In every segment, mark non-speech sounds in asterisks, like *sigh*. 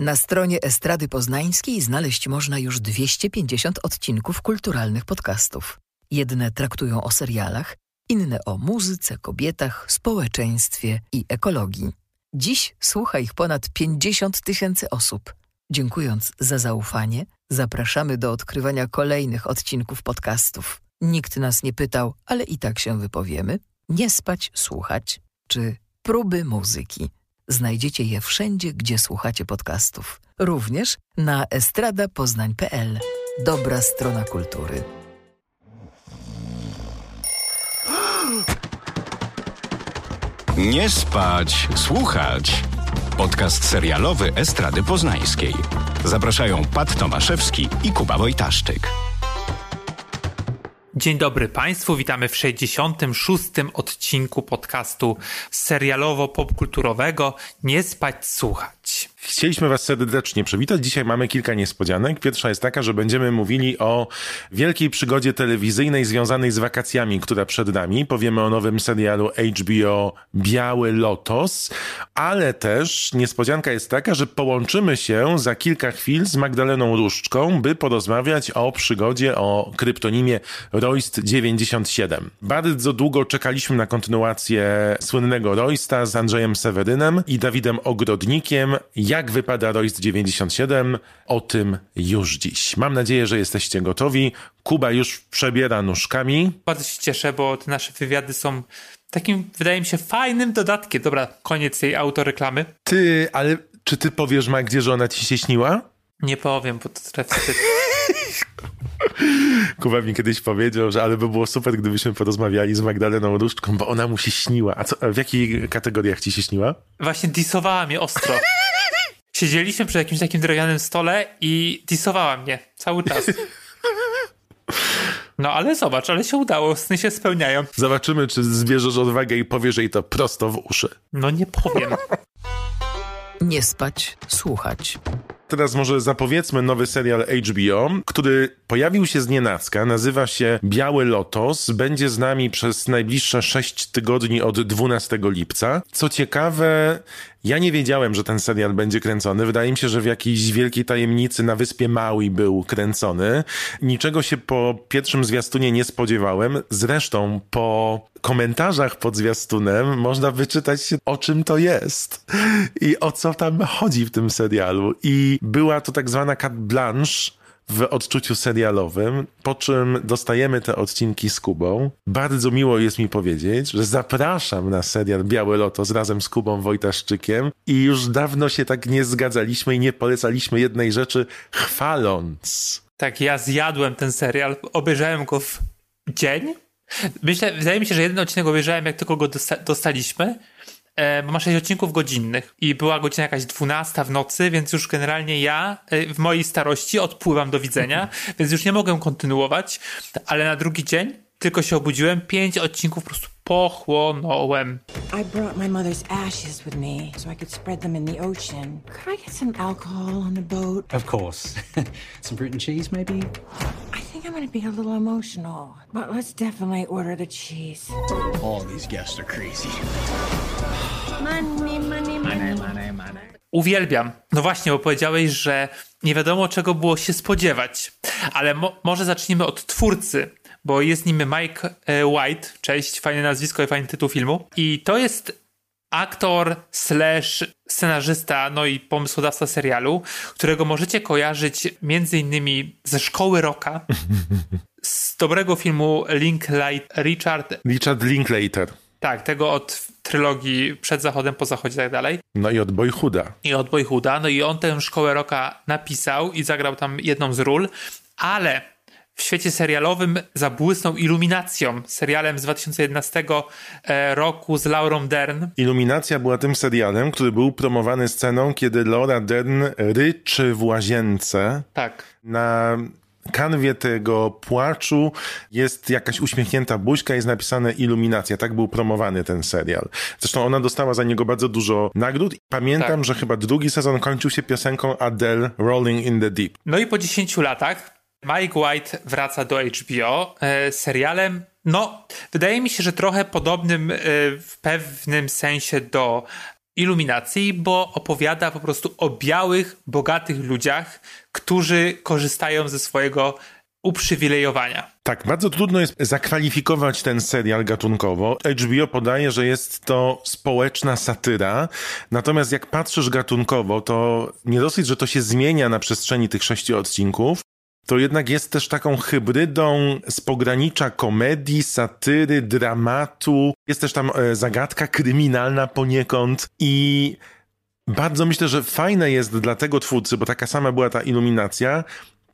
Na stronie Estrady Poznańskiej znaleźć można już 250 odcinków kulturalnych podcastów. Jedne traktują o serialach, inne o muzyce, kobietach, społeczeństwie i ekologii. Dziś słucha ich ponad 50 tysięcy osób. Dziękując za zaufanie, zapraszamy do odkrywania kolejnych odcinków podcastów. Nikt nas nie pytał, ale i tak się wypowiemy. Nie spać, słuchać, czy próby muzyki. Znajdziecie je wszędzie, gdzie słuchacie podcastów. Również na estradapoznań.pl. Dobra strona kultury. Nie spać, słuchać. Podcast serialowy Estrady Poznańskiej. Zapraszają Pat Tomaszewski i Kuba Wojtaszczyk. Dzień dobry Państwu, witamy w 66. odcinku podcastu serialowo-popkulturowego Nie spać, słuchać. Chcieliśmy Was serdecznie przywitać. Dzisiaj mamy kilka niespodzianek. Pierwsza jest taka, że będziemy mówili o wielkiej przygodzie telewizyjnej związanej z wakacjami, która przed nami. Powiemy o nowym serialu HBO Biały Lotos, ale też niespodzianka jest taka, że połączymy się za kilka chwil z Magdaleną Różczką, by porozmawiać o przygodzie, o kryptonimie Royst 97. Bardzo długo czekaliśmy na kontynuację słynnego Roysta z Andrzejem Sewerynem i Dawidem Ogrodnikiem. Jak wypada Royst 97? O tym już dziś. Mam nadzieję, że jesteście gotowi. Kuba już przebiera nóżkami. Bardzo się cieszę, bo te nasze wywiady są takim, wydaje mi się, fajnym dodatkiem. Dobra, koniec tej autoreklamy. Ty, ale czy ty powiesz Magdzie, że ona ci się śniła? Nie powiem, bo to trochę wstyd. *laughs* Kuba mi kiedyś powiedział, że ale by było super, gdybyśmy porozmawiali z Magdaleną Różczką, bo ona mu się śniła. A co, w jakich kategoriach ci się śniła? Właśnie disowała mnie ostro. Siedzieliśmy przy jakimś takim drewnianym stole i disowała mnie cały czas. No ale zobacz, ale się udało, sny się spełniają. Zobaczymy, czy zbierzesz odwagę i powiesz jej to prosto w uszy. No nie powiem. Nie spać, słuchać. Teraz może zapowiedzmy nowy serial HBO, który pojawił się z nienacka, nazywa się Biały Lotos, będzie z nami przez najbliższe 6 tygodni od 12 lipca. Co ciekawe, ja nie wiedziałem, że ten serial będzie kręcony. Wydaje mi się, że w jakiejś wielkiej tajemnicy na wyspie Maui był kręcony. Niczego się po pierwszym zwiastunie nie spodziewałem. Zresztą po komentarzach pod zwiastunem można wyczytać się, o czym to jest i o co tam chodzi w tym serialu. I była to tak zwana carte blanche w odczuciu serialowym, po czym dostajemy te odcinki z Kubą. Bardzo miło jest mi powiedzieć, że zapraszam na serial Białe Lotos razem z Kubą Wojtaszczykiem i już dawno się tak nie zgadzaliśmy i nie polecaliśmy jednej rzeczy, chwaląc. Tak, ja zjadłem ten serial, obejrzałem go w dzień. Myślę, wydaje mi się, że jeden odcinek obejrzałem, jak tylko go dosta dostaliśmy bo ma 6 odcinków godzinnych i była godzina jakaś 12 w nocy, więc już generalnie ja e, w mojej starości odpływam do widzenia, więc już nie mogę kontynuować, ale na drugi dzień tylko się obudziłem, pięć odcinków po prostu pochłonąłem. I brought my mother's ashes with me so I could spread them in the ocean. Could I get some alcohol on the boat? Of course. *laughs* Some fruit and cheese, maybe? I think I'm gonna be a little emotional, but let's definitely order the cheese. All these guests are crazy. Money, money, money. Uwielbiam. No właśnie, bo powiedziałeś, że nie wiadomo czego było się spodziewać. Ale mo może zacznijmy od twórcy, bo jest nim Mike e, White. Cześć, fajne nazwisko i fajny tytuł filmu. I to jest aktor slash scenarzysta, no i pomysłodawca serialu, którego możecie kojarzyć między innymi ze Szkoły Rocka, *laughs* z dobrego filmu Linklight, Richard, Richard Linklater. tak, tego od trylogii Przed Zachodem, Po Zachodzie i tak dalej. No i od Boyhooda. i od Boyhooda. No i on tę szkołę roka napisał i zagrał tam jedną z ról, ale w świecie serialowym zabłysnął iluminacją, serialem z 2011 e, roku z Laurą Dern. Iluminacja była tym serialem, który był promowany sceną, kiedy Laura Dern ryczy w łazience. Tak. Na kanwie tego płaczu jest jakaś uśmiechnięta buźka, jest napisane iluminacja. Tak był promowany ten serial. Zresztą ona dostała za niego bardzo dużo nagród. Pamiętam, Tak. że chyba drugi sezon kończył się piosenką Adele Rolling in the Deep. No i po 10 latach Mike White wraca do HBO e, serialem, no, wydaje mi się, że trochę podobnym e, w pewnym sensie do iluminacji, bo opowiada po prostu o białych, bogatych ludziach, którzy korzystają ze swojego uprzywilejowania. Tak, bardzo trudno jest zakwalifikować ten serial gatunkowo. HBO podaje, że jest to społeczna satyra, natomiast jak patrzysz gatunkowo, to nie dosyć, że to się zmienia na przestrzeni tych sześciu odcinków, to jednak jest też taką hybrydą z pogranicza komedii, satyry, dramatu. Jest też tam e, zagadka kryminalna poniekąd i bardzo myślę, że fajne jest dla tego twórcy, bo taka sama była ta iluminacja,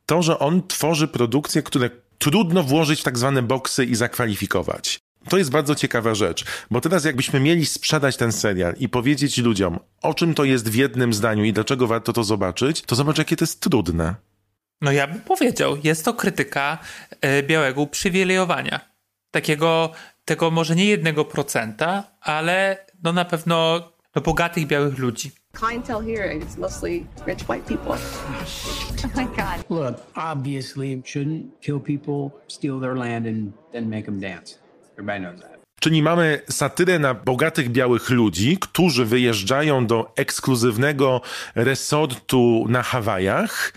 to, że on tworzy produkcje, które trudno włożyć w tak zwane boksy i zakwalifikować. To jest bardzo ciekawa rzecz, bo teraz jakbyśmy mieli sprzedać ten serial i powiedzieć ludziom, o czym to jest w jednym zdaniu i dlaczego warto to zobaczyć, to zobacz, jakie to jest trudne. No ja bym powiedział, jest to krytyka e, białego uprzywilejowania. Takiego, tego może nie jednego procenta, ale no na pewno no bogatych białych ludzi. clientele here is mostly rich white people. Oh my God. Look, obviously, shouldn't kill people, steal their land, and then make them dance. Everybody knows that. Czyli mamy satyrę na bogatych białych ludzi, którzy wyjeżdżają do ekskluzywnego resortu na Hawajach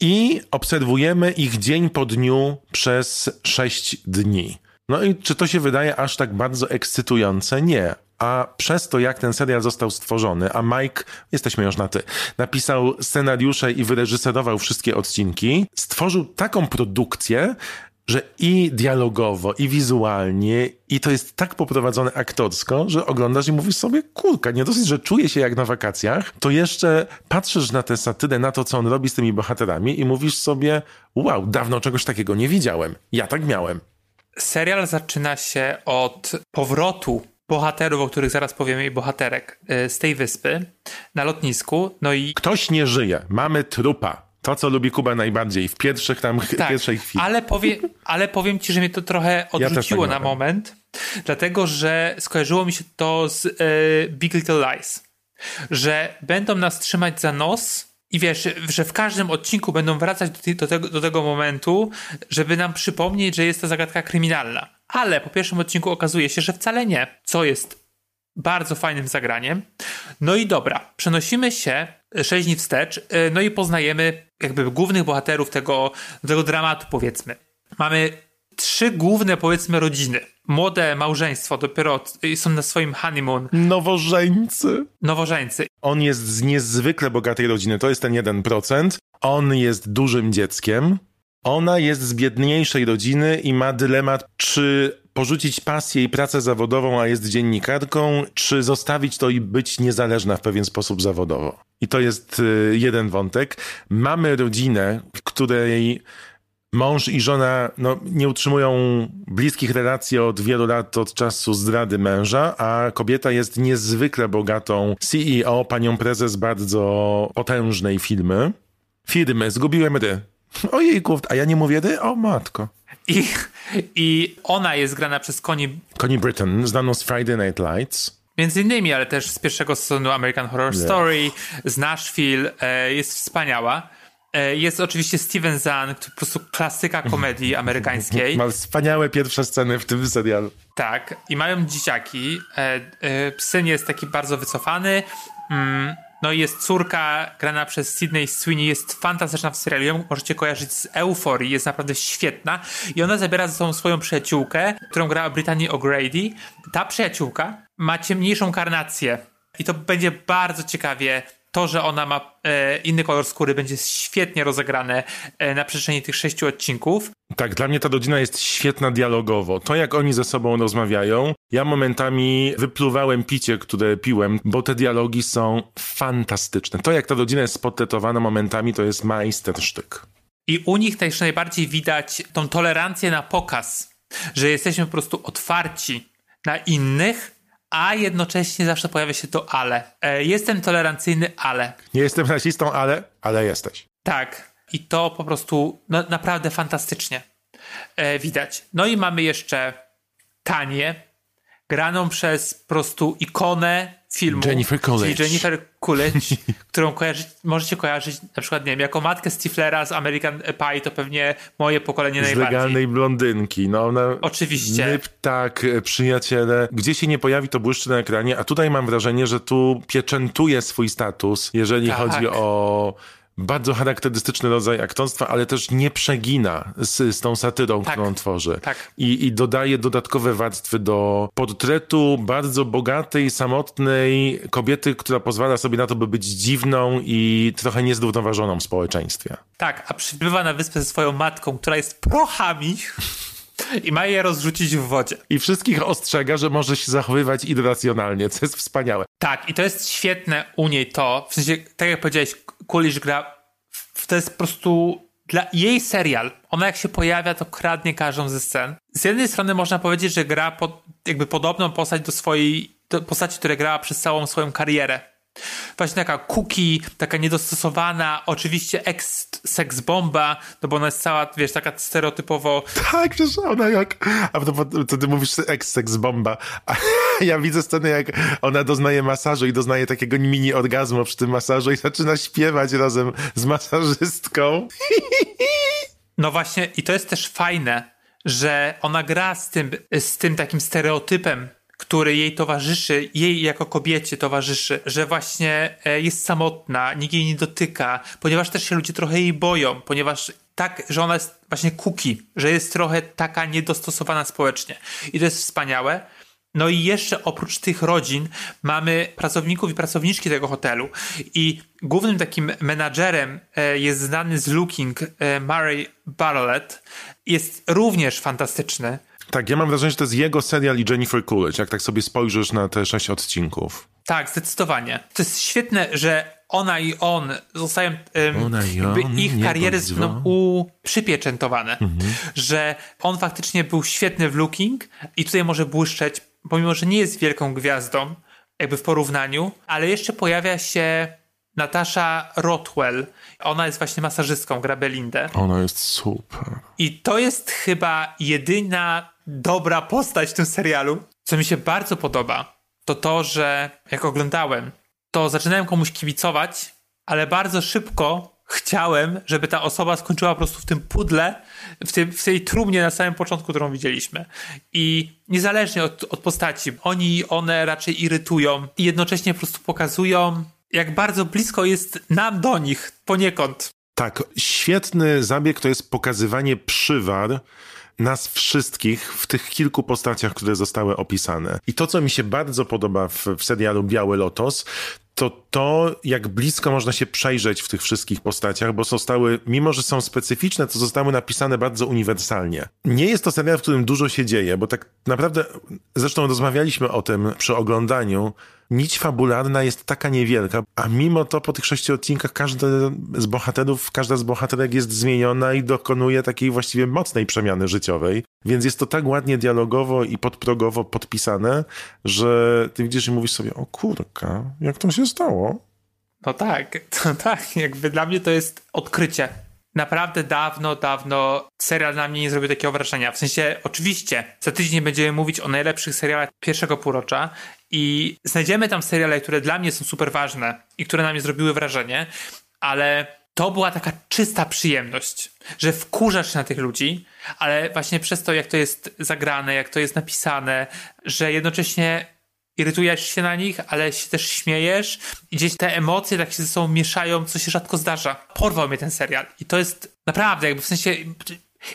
i obserwujemy ich dzień po dniu przez sześć dni. No i czy to się wydaje aż tak bardzo ekscytujące? Nie. A przez to, jak ten serial został stworzony, a Mike, jesteśmy już na ty, napisał scenariusze i wyreżyserował wszystkie odcinki, stworzył taką produkcję, że i dialogowo, i wizualnie, i to jest tak poprowadzone aktorsko, że oglądasz i mówisz sobie, kurka, nie dosyć, że czuję się jak na wakacjach, to jeszcze patrzysz na tę satyrę, na to, co on robi z tymi bohaterami i mówisz sobie, wow, dawno czegoś takiego nie widziałem. Ja tak miałem. Serial zaczyna się od powrotu bohaterów, o których zaraz powiemy, i bohaterek y, z tej wyspy na lotnisku. No i Ktoś nie żyje, mamy trupa. To, co lubi Kuba najbardziej w pierwszych tam, tak, pierwszej chwili. ale, powie, ale powiem ci, że mnie to trochę też odrzuciło tak na moment, dlatego że skojarzyło mi się to z y, Big Little Lies. Że będą nas trzymać za nos i wiesz, że w każdym odcinku będą wracać do, do, tego, do tego momentu, żeby nam przypomnieć, że jest to zagadka kryminalna. Ale po pierwszym odcinku okazuje się, że wcale nie, co jest bardzo fajnym zagraniem. No i dobra, przenosimy się 6 dni wstecz, y, no i poznajemy jakby głównych bohaterów tego, tego dramatu, powiedzmy. Mamy trzy główne, powiedzmy, rodziny. Młode małżeństwo, dopiero są na swoim honeymoon, Nowożeńcy. nowożeńcy. On jest z niezwykle bogatej rodziny, to jest ten 1%. On jest dużym dzieckiem. Ona jest z biedniejszej rodziny i ma dylemat, czy porzucić pasję i pracę zawodową, a jest dziennikarką, czy zostawić to i być niezależna w pewien sposób zawodowo. I to jest y, jeden wątek. Mamy rodzinę, w której mąż i żona no, nie utrzymują bliskich relacji od wielu lat, od czasu zdrady męża, a kobieta jest niezwykle bogatą CEO, panią prezes bardzo potężnej firmy. Firmy, zgubiłem ry. *laughs* Ojejku, a ja nie mówię ry? O matko. I, I ona jest grana przez Connie Connie Britton, znaną z Friday Night Lights. Między innymi, ale też z pierwszego sezonu American Horror Story, z Nashville, e, jest wspaniała. E, jest oczywiście Steven Zahn, który po prostu klasyka komedii amerykańskiej. *laughs* Ma wspaniałe pierwsze sceny w tym serialu. Tak, i mają dzieciaki. E, e, syn jest taki bardzo wycofany. Mm, no i jest córka grana przez Sydney Sweeney, jest fantastyczna w serialu. Ją możecie kojarzyć z Euforii, jest naprawdę świetna. I ona zabiera ze sobą swoją przyjaciółkę, którą grała Brittany O'Grady. Ta przyjaciółka ma ciemniejszą karnację. I to będzie bardzo ciekawie. To, że ona ma e, inny kolor skóry, będzie świetnie rozegrane e, na przestrzeni tych sześciu odcinków. Tak, dla mnie ta rodzina jest świetna dialogowo. To, jak oni ze sobą rozmawiają, ja momentami wypluwałem picie, które piłem, bo te dialogi są fantastyczne. To, jak ta rodzina jest spotletowana momentami, to jest majstersztyk. I u nich też najbardziej widać tą tolerancję na pokaz, że jesteśmy po prostu otwarci na innych, a jednocześnie zawsze pojawia się to ale. E, jestem tolerancyjny, ale. Nie jestem rasistą, ale, ale jesteś. Tak. I to po prostu no, naprawdę fantastycznie e, widać. No i mamy jeszcze Tanię, graną przez po prostu ikonę filmu. Jennifer Coolidge. Jennifer Coolidge, *laughs* którą kojarzy, możecie kojarzyć na przykład, nie wiem, jako matkę Stiflera z American Pie, to pewnie moje pokolenie Z najbardziej. legalnej blondynki. No ona... Oczywiście. Nyp, tak, przyjaciele. Gdzie się nie pojawi, to błyszczy na ekranie, a tutaj mam wrażenie, że tu pieczętuje swój status, jeżeli Tak. chodzi o bardzo charakterystyczny rodzaj aktorstwa, ale też nie przegina z, z tą satyrą, Tak. którą tworzy. Tak. I, I dodaje dodatkowe warstwy do portretu bardzo bogatej, samotnej kobiety, która pozwala sobie na to, by być dziwną i trochę niezrównoważoną w społeczeństwie. Tak, a przybywa na wyspę ze swoją matką, która jest prochami i ma je rozrzucić w wodzie. I wszystkich ostrzega, że może się zachowywać irracjonalnie, co jest wspaniałe. Tak, i to jest świetne u niej to, w sensie, tak jak powiedziałeś, Coolidge gra, to jest po prostu dla jej serial. Ona jak się pojawia, to kradnie każdą ze scen. Z jednej strony można powiedzieć, że gra pod, jakby podobną postać do swojej, do postaci, która grała przez całą swoją karierę. Właśnie taka cookie, taka niedostosowana, oczywiście ex-seks bomba, no bo ona jest cała, wiesz, taka stereotypowo Tak, przecież ona jak... A to ty mówisz ex-seks bomba. A *laughs* ja widzę scenę, jak ona doznaje masażu i doznaje takiego mini orgazmu przy tym masażu i zaczyna śpiewać razem z masażystką. *laughs* No właśnie, i to jest też fajne, że ona gra z tym, z tym takim stereotypem, który jej towarzyszy, jej jako kobiecie towarzyszy, że właśnie e, jest samotna, nikt jej nie dotyka, ponieważ też się ludzie trochę jej boją, ponieważ tak, że ona jest właśnie kuki, że jest trochę taka niedostosowana społecznie. I to jest wspaniałe. No i jeszcze oprócz tych rodzin mamy pracowników i pracowniczki tego hotelu i głównym takim menadżerem e, jest znany z Looking e, Murray Bartlett. Jest również fantastyczny. Tak, ja mam wrażenie, że to jest jego serial i Jennifer Coolidge, jak tak sobie spojrzysz na te sześć odcinków. Tak, zdecydowanie. To jest świetne, że ona i on zostają, Ona i on, ich kariery bądź zostaną uprzypieczętowane. Że on faktycznie był świetny w Looking i tutaj może błyszczeć, pomimo, że nie jest wielką gwiazdą, jakby w porównaniu, ale jeszcze pojawia się Natasza Rothwell. Ona jest właśnie masażystką, gra Belindę. Ona jest super. I to jest chyba jedyna dobra postać w tym serialu. Co mi się bardzo podoba, to to, że jak oglądałem, to zaczynałem komuś kibicować, ale bardzo szybko chciałem, żeby ta osoba skończyła po prostu w tym pudle, w, tym, w tej trumnie na samym początku, którą widzieliśmy. I niezależnie od, od postaci, oni one raczej irytują i jednocześnie po prostu pokazują, jak bardzo blisko jest nam do nich poniekąd. Tak, świetny zabieg to jest pokazywanie przywar nas wszystkich w tych kilku postaciach, które zostały opisane. I to, co mi się bardzo podoba w, w serialu Biały Lotos, to to, jak blisko można się przejrzeć w tych wszystkich postaciach, bo zostały, mimo że są specyficzne, to zostały napisane bardzo uniwersalnie. Nie jest to serial, w którym dużo się dzieje, bo tak naprawdę, zresztą rozmawialiśmy o tym przy oglądaniu, nić fabularna jest taka niewielka, a mimo to po tych sześciu odcinkach każdy z bohaterów, każda z bohaterek jest zmieniona i dokonuje takiej właściwie mocnej przemiany życiowej. Więc jest to tak ładnie dialogowo i podprogowo podpisane, że ty widzisz i mówisz sobie, o kurka, jak to się stało? No tak, to *laughs* tak, jakby dla mnie to jest odkrycie. Naprawdę dawno, dawno serial na mnie nie zrobił takiego wrażenia. W sensie, oczywiście, za tydzień będziemy mówić o najlepszych serialach pierwszego półrocza i znajdziemy tam seriale, które dla mnie są super ważne i które na mnie zrobiły wrażenie, ale to była taka czysta przyjemność, że wkurzasz się na tych ludzi, ale właśnie przez to, jak to jest zagrane, jak to jest napisane, że jednocześnie irytujesz się na nich, ale się też śmiejesz i gdzieś te emocje tak się ze sobą mieszają, co się rzadko zdarza. Porwał mnie ten serial i to jest naprawdę jakby w sensie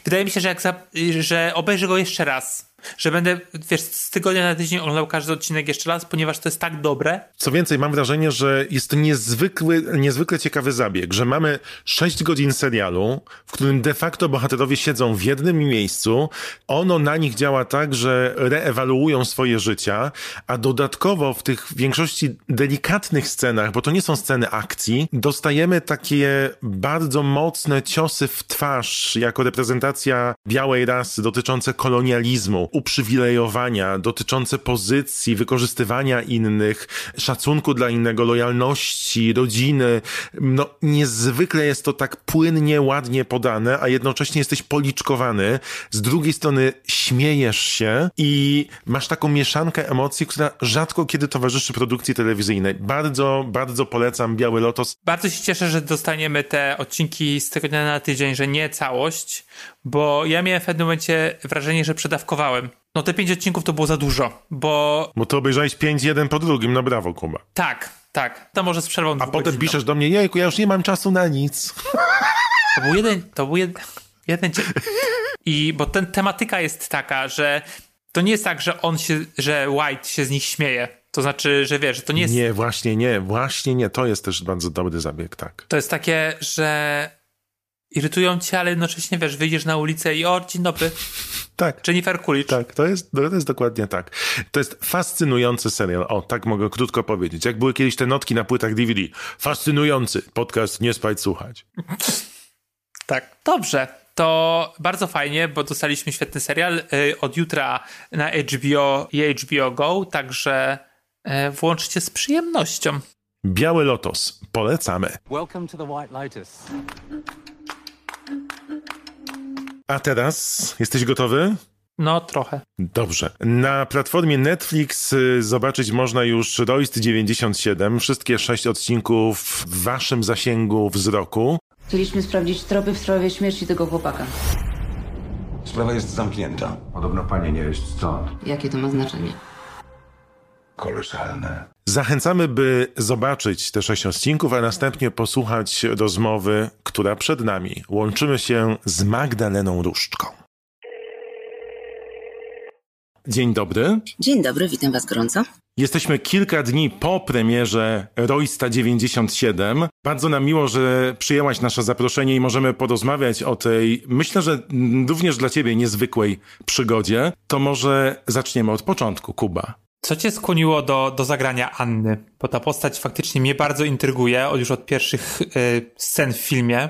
wydaje mi się, że jak za, że obejrzę go jeszcze raz, że będę, wiesz, z tygodnia na tydzień oglądał każdy odcinek jeszcze raz, ponieważ to jest tak dobre. Co więcej, mam wrażenie, że jest to niezwykły, niezwykle ciekawy zabieg, że mamy 6 godzin serialu, w którym de facto bohaterowie siedzą w jednym miejscu, ono na nich działa tak, że reewaluują swoje życia, a dodatkowo w tych większości delikatnych scenach, bo to nie są sceny akcji, dostajemy takie bardzo mocne ciosy w twarz jako reprezentacja białej rasy dotyczące kolonializmu, uprzywilejowania dotyczące pozycji, wykorzystywania innych, szacunku dla innego, lojalności, rodziny. No, niezwykle jest to tak płynnie, ładnie podane, a jednocześnie jesteś policzkowany. Z drugiej strony śmiejesz się i masz taką mieszankę emocji, która rzadko kiedy towarzyszy produkcji telewizyjnej. Bardzo, bardzo polecam Biały Lotos. Bardzo się cieszę, że dostaniemy te odcinki z tygodnia na tydzień, że nie całość, bo ja miałem w pewnym momencie wrażenie, że przedawkowałem. No te pięć odcinków to było za dużo, bo... Bo to obejrzałeś pięć jeden po drugim, no brawo Kuba. Tak, tak. To może z przerwą A potem piszesz do mnie, jejku, ja już nie mam czasu na nic. To był jeden, to był jeden, jeden I bo ten tematyka jest taka, że to nie jest tak, że on się, że White się z nich śmieje. To znaczy, że wiesz, że to nie jest... Nie, właśnie nie, właśnie nie. To jest też bardzo dobry zabieg, tak. To jest takie, że irytują cię, ale jednocześnie, wiesz, wyjdziesz na ulicę i o, dzień dobry. Tak. Jennifer Coolidge. Tak, to jest, to jest dokładnie tak. To jest fascynujący serial. O, tak mogę krótko powiedzieć. Jak były kiedyś te notki na płytach DVD. Fascynujący. Podcast Nie spać, słuchać. tak. Dobrze. To bardzo fajnie, bo dostaliśmy świetny serial y, od jutra na HBO i HBO Go, także y, włączcie z przyjemnością. Biały Lotos. Polecamy. Welcome to the White Lotus. A teraz jesteś gotowy? No, trochę. Dobrze. Na platformie Netflix y, zobaczyć można już Royst 97, wszystkie sześć odcinków w waszym zasięgu wzroku. Chcieliśmy sprawdzić tropy w sprawie śmierci tego chłopaka. Sprawa jest zamknięta. Podobno pani nie jest stąd. Jakie to ma znaczenie? Kolosalne. Zachęcamy, by zobaczyć te sześć odcinków, a następnie posłuchać rozmowy, która przed nami. Łączymy się z Magdaleną Różczką. Dzień dobry. Dzień dobry, witam Was gorąco. Jesteśmy kilka dni po premierze Roysta 97. Bardzo nam miło, że przyjęłaś nasze zaproszenie i możemy porozmawiać o tej, myślę, że również dla Ciebie niezwykłej przygodzie. To może zaczniemy od początku, Kuba. Co cię skłoniło do, do zagrania Anny? Bo ta postać faktycznie mnie bardzo intryguje, już od pierwszych y, scen w filmie.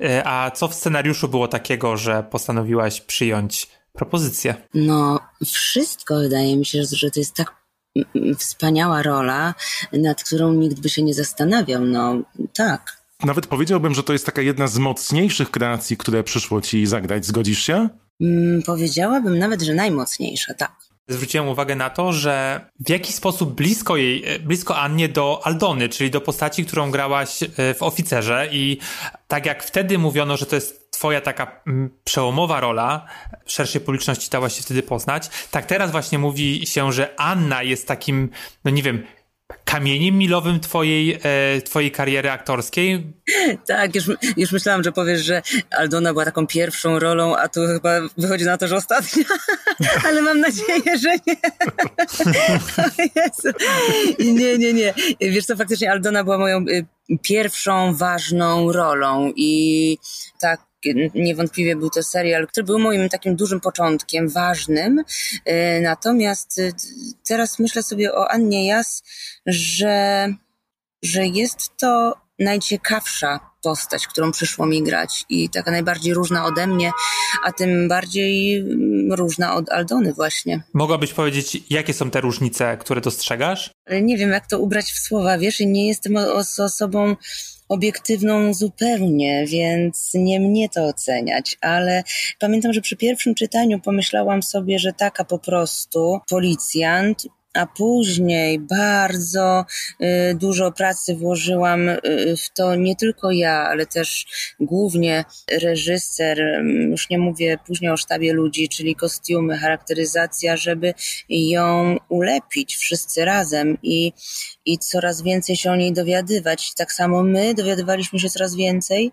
Y, a co w scenariuszu było takiego, że postanowiłaś przyjąć propozycję? No, wszystko wydaje mi się, że to jest tak wspaniała rola, nad którą nikt by się nie zastanawiał. No, tak. Nawet powiedziałbym, że to jest taka jedna z mocniejszych kreacji, które przyszło ci zagrać. Zgodzisz się? Mm, powiedziałabym nawet, że najmocniejsza, tak zwróciłem uwagę na to, że w jakiś sposób blisko jej, blisko Annie do Aldony, czyli do postaci, którą grałaś e, w Oficerze i tak jak wtedy mówiono, że to jest twoja taka mm, przełomowa rola, szerszej publiczności dałaś się wtedy poznać, tak teraz właśnie mówi się, że Anna jest takim, no nie wiem, kamieniem milowym twojej, e, twojej kariery aktorskiej? Tak, już, już myślałam, że powiesz, że Aldona była taką pierwszą rolą, a tu chyba wychodzi na to, że ostatnia, *laughs* ale mam nadzieję, że nie. *laughs* Nie, nie, nie. Wiesz co, faktycznie Aldona była moją y, pierwszą ważną rolą i tak niewątpliwie był to serial, który był moim takim dużym początkiem, ważnym. Y, natomiast y, teraz myślę sobie o Annie Jas, że, że jest to najciekawsza postać, którą przyszło mi grać i taka najbardziej różna ode mnie, a tym bardziej mm, różna od Aldony właśnie. Mogłabyś powiedzieć, jakie są te różnice, które dostrzegasz? Nie wiem, jak to ubrać w słowa, wiesz, nie jestem osobą obiektywną zupełnie, więc nie mnie to oceniać, ale pamiętam, że przy pierwszym czytaniu pomyślałam sobie, że taka po prostu policjant a później bardzo y, dużo pracy włożyłam y, w to nie tylko ja, ale też głównie reżyser, mm, już nie mówię później o sztabie ludzi, czyli kostiumy, charakteryzacja, żeby ją ulepić wszyscy razem i, i coraz więcej się o niej dowiadywać. Tak samo my dowiadywaliśmy się coraz więcej,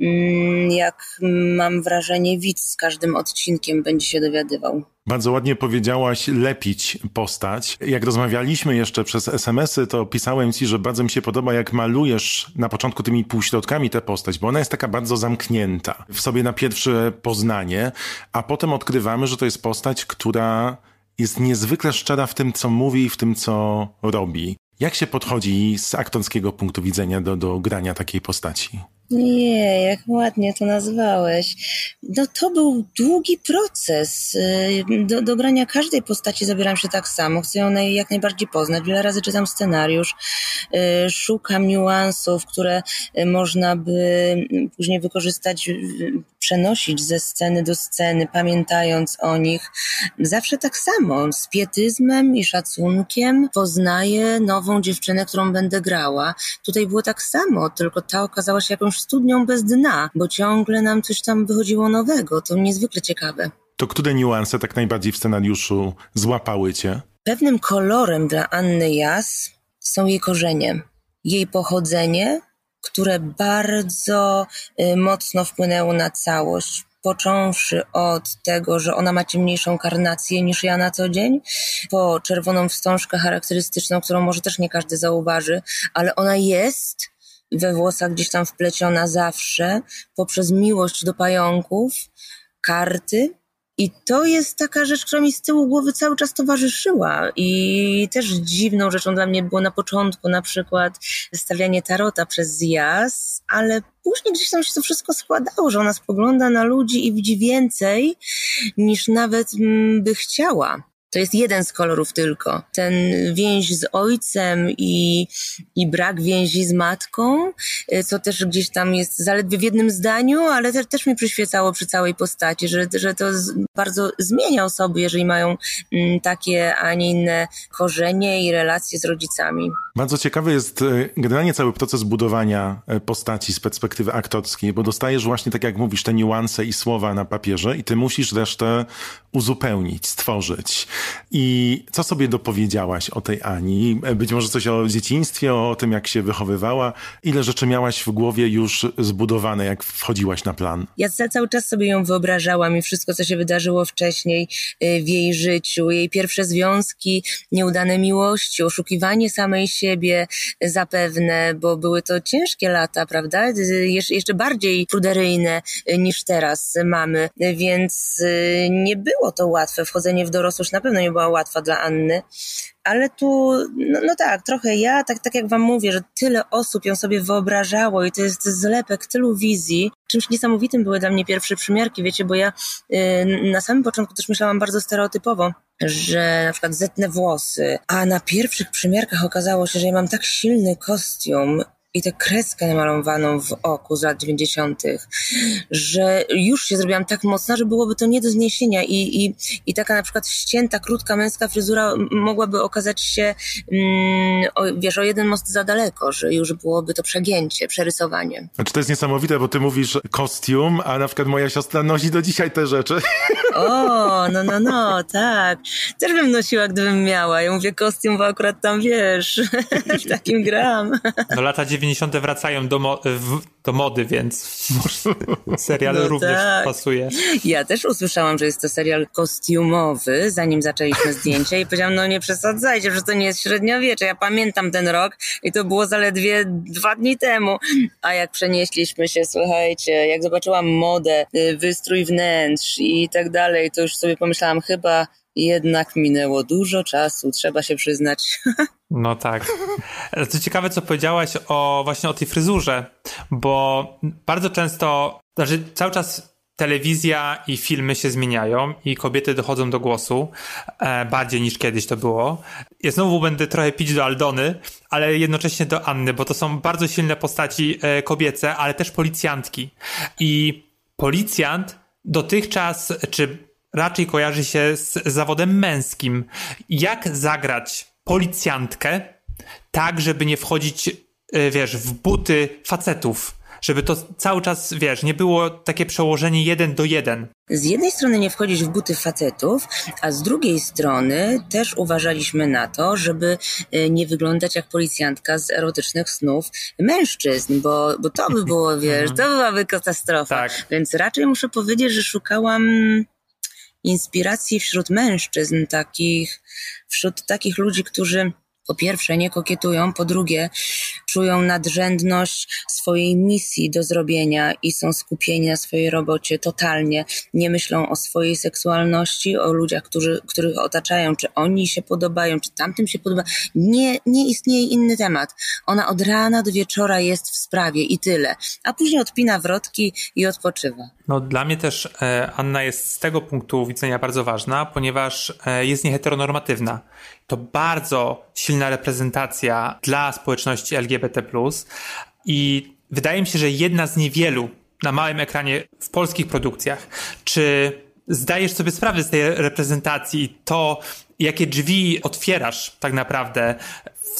mm, jak mam wrażenie widz z każdym odcinkiem będzie się dowiadywał. Bardzo ładnie powiedziałaś lepić postać. Jak rozmawialiśmy jeszcze przez SMS-y, to pisałem ci, że bardzo mi się podoba, jak malujesz na początku tymi półśrodkami tę postać, bo ona jest taka bardzo zamknięta w sobie na pierwsze poznanie, a potem odkrywamy, że to jest postać, która jest niezwykle szczera w tym, co mówi i w tym, co robi. Jak się podchodzi z aktorskiego punktu widzenia do, do grania takiej postaci? Nie, jak ładnie to nazwałeś. No to był długi proces. Y, do dobrania każdej postaci zabieram się tak samo. Chcę ją jak najbardziej poznać. Wiele razy czytam scenariusz, y, szukam niuansów, które y, można by później wykorzystać, przenosić ze sceny do sceny, pamiętając o nich. Zawsze tak samo, z pietyzmem i szacunkiem poznaję nową dziewczynę, którą będę grała. Tutaj było tak samo, tylko ta okazała się jakąś studnią bez dna, bo ciągle nam coś tam wychodziło nowego. To niezwykle ciekawe. To które niuanse tak najbardziej w scenariuszu złapały cię? Pewnym kolorem dla Anny Jas są jej korzenie, jej pochodzenie, które bardzo y, mocno wpłynęło na całość począwszy od tego, że ona ma ciemniejszą karnację niż ja na co dzień, po czerwoną wstążkę charakterystyczną, którą może też nie każdy zauważy, ale ona jest we włosach gdzieś tam wpleciona zawsze, poprzez miłość do pająków, karty, i to jest taka rzecz, która mi z tyłu głowy cały czas towarzyszyła. I też dziwną rzeczą dla mnie było na początku na przykład stawianie tarota przez Jas, ale później gdzieś tam się to wszystko składało, że ona spogląda na ludzi i widzi więcej niż nawet mm, by chciała. To jest jeden z kolorów tylko. Ten więź z ojcem i, i brak więzi z matką, y, co też gdzieś tam jest zaledwie w jednym zdaniu, ale też, też mi przyświecało przy całej postaci, że, że to bardzo zmienia osoby, jeżeli mają mm, takie, a nie inne korzenie i relacje z rodzicami. Bardzo ciekawy jest y, generalnie cały proces budowania y, postaci z perspektywy aktorskiej, bo dostajesz właśnie, tak jak mówisz, te niuanse i słowa na papierze i ty musisz resztę uzupełnić, stworzyć. I co sobie dopowiedziałaś o tej Ani? Być może coś o dzieciństwie, o tym, jak się wychowywała? Ile rzeczy miałaś w głowie już zbudowane, jak wchodziłaś na plan? Ja cały czas sobie ją wyobrażałam i wszystko, co się wydarzyło wcześniej w jej życiu, jej pierwsze związki, nieudane miłości, oszukiwanie samej siebie zapewne, bo były to ciężkie lata, prawda? Y, jeszcze bardziej pruderyjne y, niż teraz mamy, więc nie było to łatwe. Wchodzenie w dorosłość na pewno nie była łatwa dla Anny, ale tu, no, no, tak, trochę ja, tak, tak jak wam mówię, że tyle osób ją sobie wyobrażało i to jest zlepek tylu wizji. Czymś niesamowitym były dla mnie pierwsze przymiarki, wiecie, bo ja y, na samym początku też myślałam bardzo stereotypowo, że na przykład zetnę włosy, a na pierwszych przymiarkach okazało się, że ja mam tak silny kostium i tę kreskę namalowaną w oku z lat 90., że już się zrobiłam tak mocna, że byłoby to nie do zniesienia i, i, i taka na przykład ścięta, krótka męska fryzura mogłaby okazać się, mm, o, wiesz, o jeden most za daleko, że już byłoby to przegięcie, przerysowanie. Znaczy to jest niesamowite, bo ty mówisz kostium, a na przykład moja siostra nosi do dzisiaj te rzeczy. O, no, no, no, tak. Też bym nosiła, gdybym miała. Ja mówię kostium, bo akurat tam, wiesz, w *laughs* takim gram. No lata 90 90. wracają do, mo w, do mody, więc *laughs* serial no również tak. pasuje. Ja też usłyszałam, że jest to serial kostiumowy, zanim zaczęliśmy zdjęcia i powiedziałam, no nie przesadzajcie, że to nie jest średniowiecze. Ja pamiętam ten rok i to było zaledwie dwa dni temu. A jak przenieśliśmy się, słuchajcie, jak zobaczyłam modę, y, wystrój wnętrz i tak dalej, to już sobie pomyślałam, chyba jednak minęło dużo czasu, trzeba się przyznać. *laughs* No tak. To ciekawe, co powiedziałaś o właśnie o tej fryzurze, bo bardzo często, znaczy cały czas telewizja i filmy się zmieniają i kobiety dochodzą do głosu e, bardziej niż kiedyś to było. Ja znowu będę trochę pić do Aldony, ale jednocześnie do Anny, bo to są bardzo silne postaci e, kobiece, ale też policjantki. I policjant dotychczas, czy raczej kojarzy się z zawodem męskim. Jak zagrać policjantkę tak, żeby nie wchodzić, e, wiesz, w buty facetów? Żeby to cały czas, wiesz, nie było takie przełożenie jeden do jeden. Z jednej strony nie wchodzić w buty facetów, a z drugiej strony też uważaliśmy na to, żeby e, nie wyglądać jak policjantka z erotycznych snów mężczyzn, bo, bo to by było, wiesz, *laughs* to byłaby katastrofa. Tak. Więc raczej muszę powiedzieć, że szukałam inspiracji wśród mężczyzn, takich, wśród takich ludzi, którzy po pierwsze nie kokietują, po drugie czują nadrzędność swojej misji do zrobienia i są skupieni na swojej robocie totalnie. Nie myślą o swojej seksualności, o ludziach, którzy, których otaczają, czy oni się podobają, czy tamtym się podoba. Nie, nie istnieje inny temat. Ona od rana do wieczora jest w sprawie i tyle. A później odpina wrotki i odpoczywa. No, dla mnie też e, Anna jest z tego punktu widzenia bardzo ważna, ponieważ e, jest nieheteronormatywna. To bardzo silna reprezentacja dla społeczności LGBT. I wydaje mi się, że jedna z niewielu na małym ekranie w polskich produkcjach. Czy zdajesz sobie sprawę z tej reprezentacji i to, jakie drzwi otwierasz tak naprawdę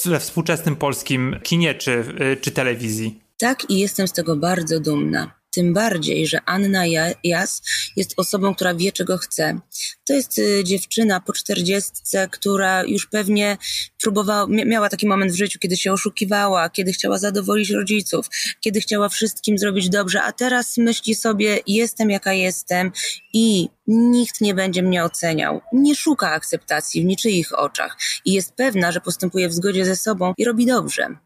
we współczesnym polskim kinie czy, czy telewizji? Tak, i jestem z tego bardzo dumna. Tym bardziej, że Anna Jas jest osobą, która wie, czego chce. To jest y, dziewczyna po czterdziestce, która już pewnie próbowała, miała taki moment w życiu, kiedy się oszukiwała, kiedy chciała zadowolić rodziców, kiedy chciała wszystkim zrobić dobrze, a teraz myśli sobie, jestem jaka jestem i nikt nie będzie mnie oceniał. Nie szuka akceptacji w niczyich oczach i jest pewna, że postępuje w zgodzie ze sobą i robi dobrze.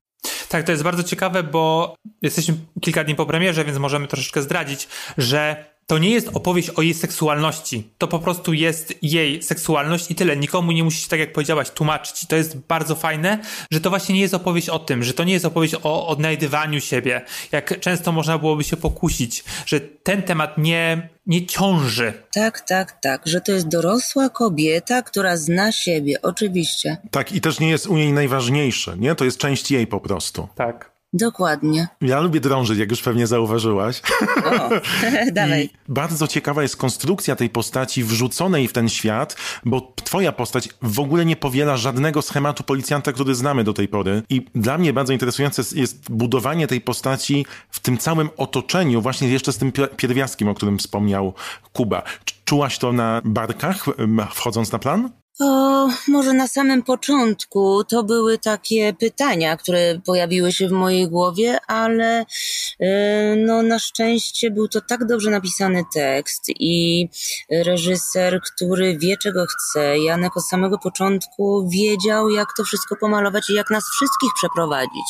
Tak, to jest bardzo ciekawe, bo jesteśmy kilka dni po premierze, więc możemy troszeczkę zdradzić, że to nie jest opowieść o jej seksualności. To po prostu jest jej seksualność i tyle. Nikomu nie musisz, tak jak powiedziałaś, tłumaczyć. I to jest bardzo fajne, że to właśnie nie jest opowieść o tym, że to nie jest opowieść o odnajdywaniu siebie, jak często można byłoby się pokusić, że ten temat nie, nie ciąży. Tak, tak, tak, że to jest dorosła kobieta, która zna siebie, oczywiście. Tak, i też nie jest u niej najważniejsze, nie? To jest część jej po prostu. Tak. Dokładnie. Ja lubię drążyć, jak już pewnie zauważyłaś. O, *laughs* dalej. Bardzo ciekawa jest konstrukcja tej postaci wrzuconej w ten świat, bo twoja postać w ogóle nie powiela żadnego schematu policjanta, który znamy do tej pory. I dla mnie bardzo interesujące jest budowanie tej postaci w tym całym otoczeniu, właśnie jeszcze z tym pierwiastkiem, o którym wspomniał Kuba. Czułaś to na barkach, wchodząc na plan? O, może na samym początku to były takie pytania, które pojawiły się w mojej głowie, ale yy, no na szczęście był to tak dobrze napisany tekst i reżyser, który wie czego chce. Janek od samego początku wiedział, jak to wszystko pomalować i jak nas wszystkich przeprowadzić.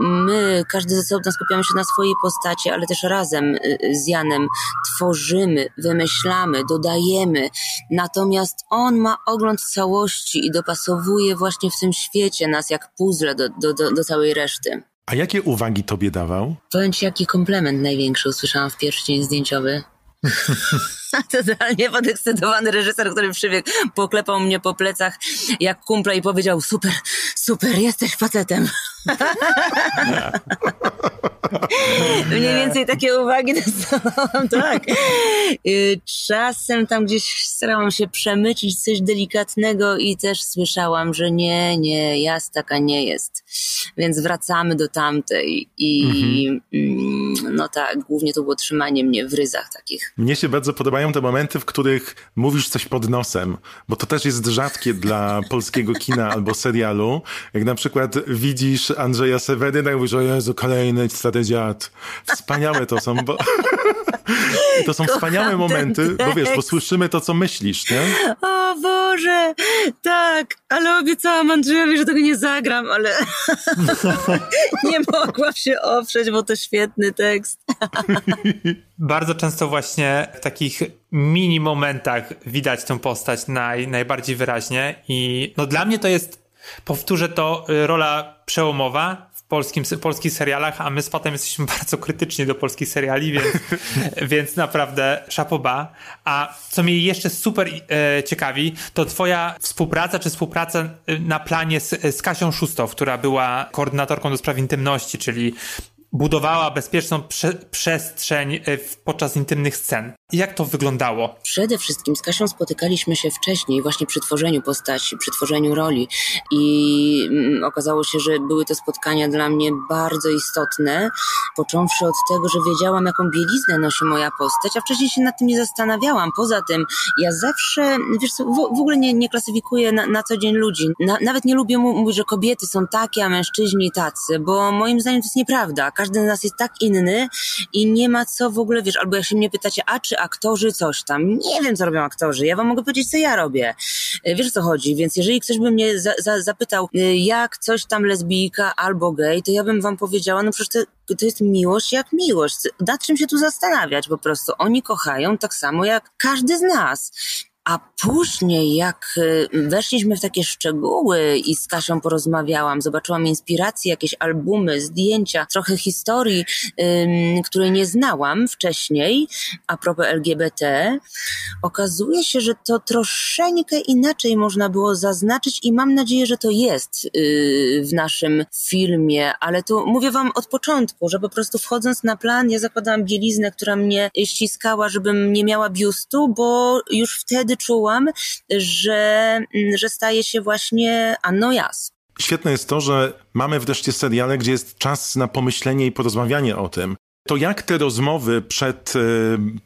My, każdy ze sobą skupiamy się na swojej postaci, ale też razem y, z Janem tworzymy, wymyślamy, dodajemy. Natomiast on ma ogląd całości i dopasowuje właśnie w tym świecie nas jak puzzle do, do, do, do całej reszty. A jakie uwagi tobie dawał? Powiem ci, jaki komplement największy usłyszałam w pierwszy dzień zdjęciowy. *laughs* Totalnie podekscytowany reżyser, który przybiegł, poklepał mnie po plecach jak kumple i powiedział super, super, jesteś facetem. *laughs* Mniej więcej takie uwagi dostałam, *laughs* tak. Y, czasem tam gdzieś starałam się przemycić coś delikatnego i też słyszałam, że nie, nie, jas taka nie jest. Więc wracamy do tamtej i mhm. No tak, głównie to było trzymanie mnie w ryzach takich. Mnie się bardzo podobają te momenty, w których mówisz coś pod nosem, bo to też jest rzadkie dla *laughs* polskiego kina albo serialu. Jak na przykład widzisz Andrzeja Seweryna i mówisz, o Jezu, kolejny stary dziad. Wspaniałe to są, bo... *laughs* to są Kocham wspaniałe momenty, bo wiesz, bo słyszymy to, co myślisz, nie? O Boże, tak, ale obiecałam Andrzejowi, że tego nie zagram, ale *laughs* nie mogłam się oprzeć, bo to świetny tekst. *laughs* Bardzo często właśnie w takich mini momentach widać tę postać naj, najbardziej wyraźnie i no dla mnie to jest, powtórzę to, rola przełomowa polskim, polskich serialach, a my z Patem jesteśmy *laughs* bardzo krytyczni do polskich seriali, więc, *laughs* więc naprawdę szapoba. A co mnie jeszcze super e, ciekawi, to twoja współpraca, czy współpraca e, na planie z, z Kasią Szustow, która była koordynatorką do spraw intymności, czyli budowała bezpieczną prze przestrzeń e, podczas intymnych scen. Jak to wyglądało? Przede wszystkim z Kasią spotykaliśmy się wcześniej, właśnie przy tworzeniu postaci, przy tworzeniu roli i mm, okazało się, że były to spotkania dla mnie bardzo istotne, począwszy od tego, że wiedziałam, jaką bieliznę nosi moja postać, a wcześniej się nad tym nie zastanawiałam. Poza tym, ja zawsze, wiesz co, w, ogóle nie, nie klasyfikuję na, na co dzień ludzi. Na, nawet nie lubię mówić, że kobiety są takie, a mężczyźni tacy, bo moim zdaniem to jest nieprawda każdy z nas jest tak inny i nie ma co w ogóle, wiesz, albo jak się mnie pytacie, a czy aktorzy coś tam, nie wiem, co robią aktorzy, ja wam mogę powiedzieć, co ja robię. Y, wiesz, o co chodzi, więc jeżeli ktoś by mnie za, za, zapytał, y, jak coś tam lesbijka albo gej, to ja bym wam powiedziała, no przecież to, to jest miłość jak miłość. Nad czym się tu zastanawiać po prostu? Oni kochają tak samo jak każdy z nas. A później, jak y, weszliśmy w takie szczegóły i z Kasią porozmawiałam, zobaczyłam inspiracje, jakieś albumy, zdjęcia, trochę historii, której nie znałam wcześniej, a propos LGBT, okazuje się, że to troszeczkę inaczej można było zaznaczyć i mam nadzieję, że to jest yy, w naszym filmie, ale tu mówię wam od początku, że po prostu wchodząc na plan, ja zakładałam bieliznę, która mnie ściskała, żebym nie miała biustu, bo już wtedy czułam, że, że staje się właśnie Anną Jas. Świetne jest to, że mamy wreszcie seriale, gdzie jest czas na pomyślenie i porozmawianie o tym. To jak te rozmowy przed y,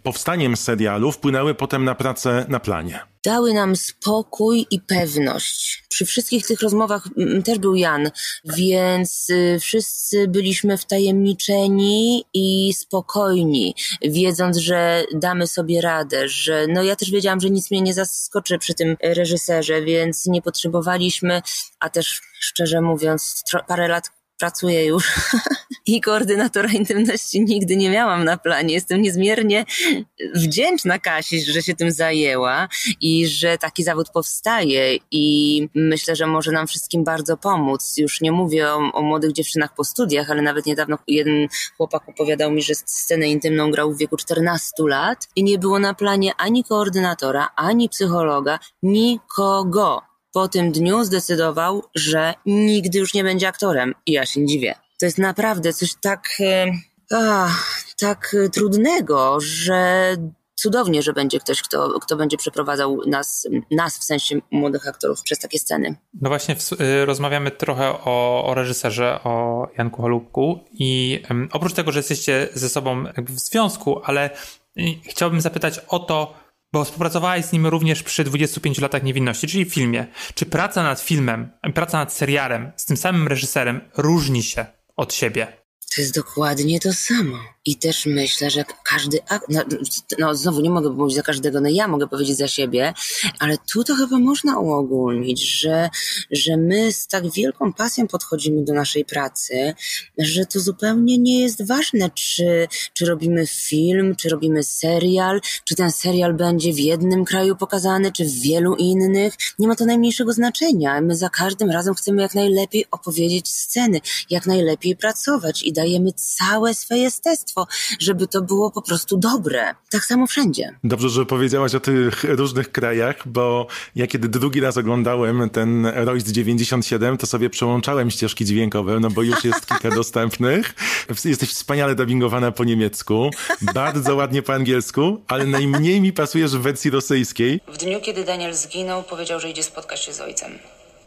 powstaniem serialu wpłynęły potem na pracę na planie? dały nam spokój i pewność. Przy wszystkich tych rozmowach też był Jan, więc y, wszyscy byliśmy wtajemniczeni i spokojni, wiedząc, że damy sobie radę, że no ja też wiedziałam, że nic mnie nie zaskoczy przy tym reżyserze, więc nie potrzebowaliśmy, a też szczerze mówiąc, parę lat pracuję już *laughs* i koordynatora intymności nigdy nie miałam na planie. Jestem niezmiernie wdzięczna Kasi, że się tym zajęła i że taki zawód powstaje i myślę, że może nam wszystkim bardzo pomóc. Już nie mówię o, o młodych dziewczynach po studiach, ale nawet niedawno jeden chłopak opowiadał mi, że scenę intymną grał w wieku 14 lat i nie było na planie ani koordynatora, ani psychologa, nikogo po tym dniu zdecydował, że nigdy już nie będzie aktorem. I ja się nie dziwię. To jest naprawdę coś tak, e, tak trudnego, że cudownie, że będzie ktoś, kto, kto będzie przeprowadzał nas, nas, w sensie młodych aktorów, przez takie sceny. No właśnie, w, y, rozmawiamy trochę o, o reżyserze, o Janku Holubku i oprócz tego, że jesteście ze sobą w związku, ale chciałbym zapytać o to, bo współpracowałeś z nim również przy 25 latach niewinności, czyli filmie. Czy praca nad filmem, praca nad serialem z tym samym reżyserem różni się od siebie? To jest dokładnie to samo. I też myślę, że każdy akt, no, no, znowu nie mogę mówić za każdego, no ja mogę powiedzieć za siebie, ale tu to chyba można uogólnić, że, że my z tak wielką pasją podchodzimy do naszej pracy, że to zupełnie nie jest ważne, czy, czy robimy film, czy robimy serial, czy ten serial będzie w jednym kraju pokazany, czy w wielu innych. Nie ma to najmniejszego znaczenia. My za każdym razem chcemy jak najlepiej opowiedzieć sceny, jak najlepiej pracować i dajemy całe swoje jestestwo żeby to było po prostu dobre. Tak samo wszędzie. Dobrze, że powiedziałaś o tych różnych krajach, bo ja kiedy drugi raz oglądałem ten Royce 97, to sobie przełączałem ścieżki dźwiękowe, no bo już jest kilka *laughs* dostępnych. Jesteś wspaniale dubbingowana po niemiecku, bardzo ładnie po angielsku, ale najmniej mi pasujesz w wersji rosyjskiej. W dniu, kiedy Daniel zginął, powiedział, że idzie spotkać się z ojcem.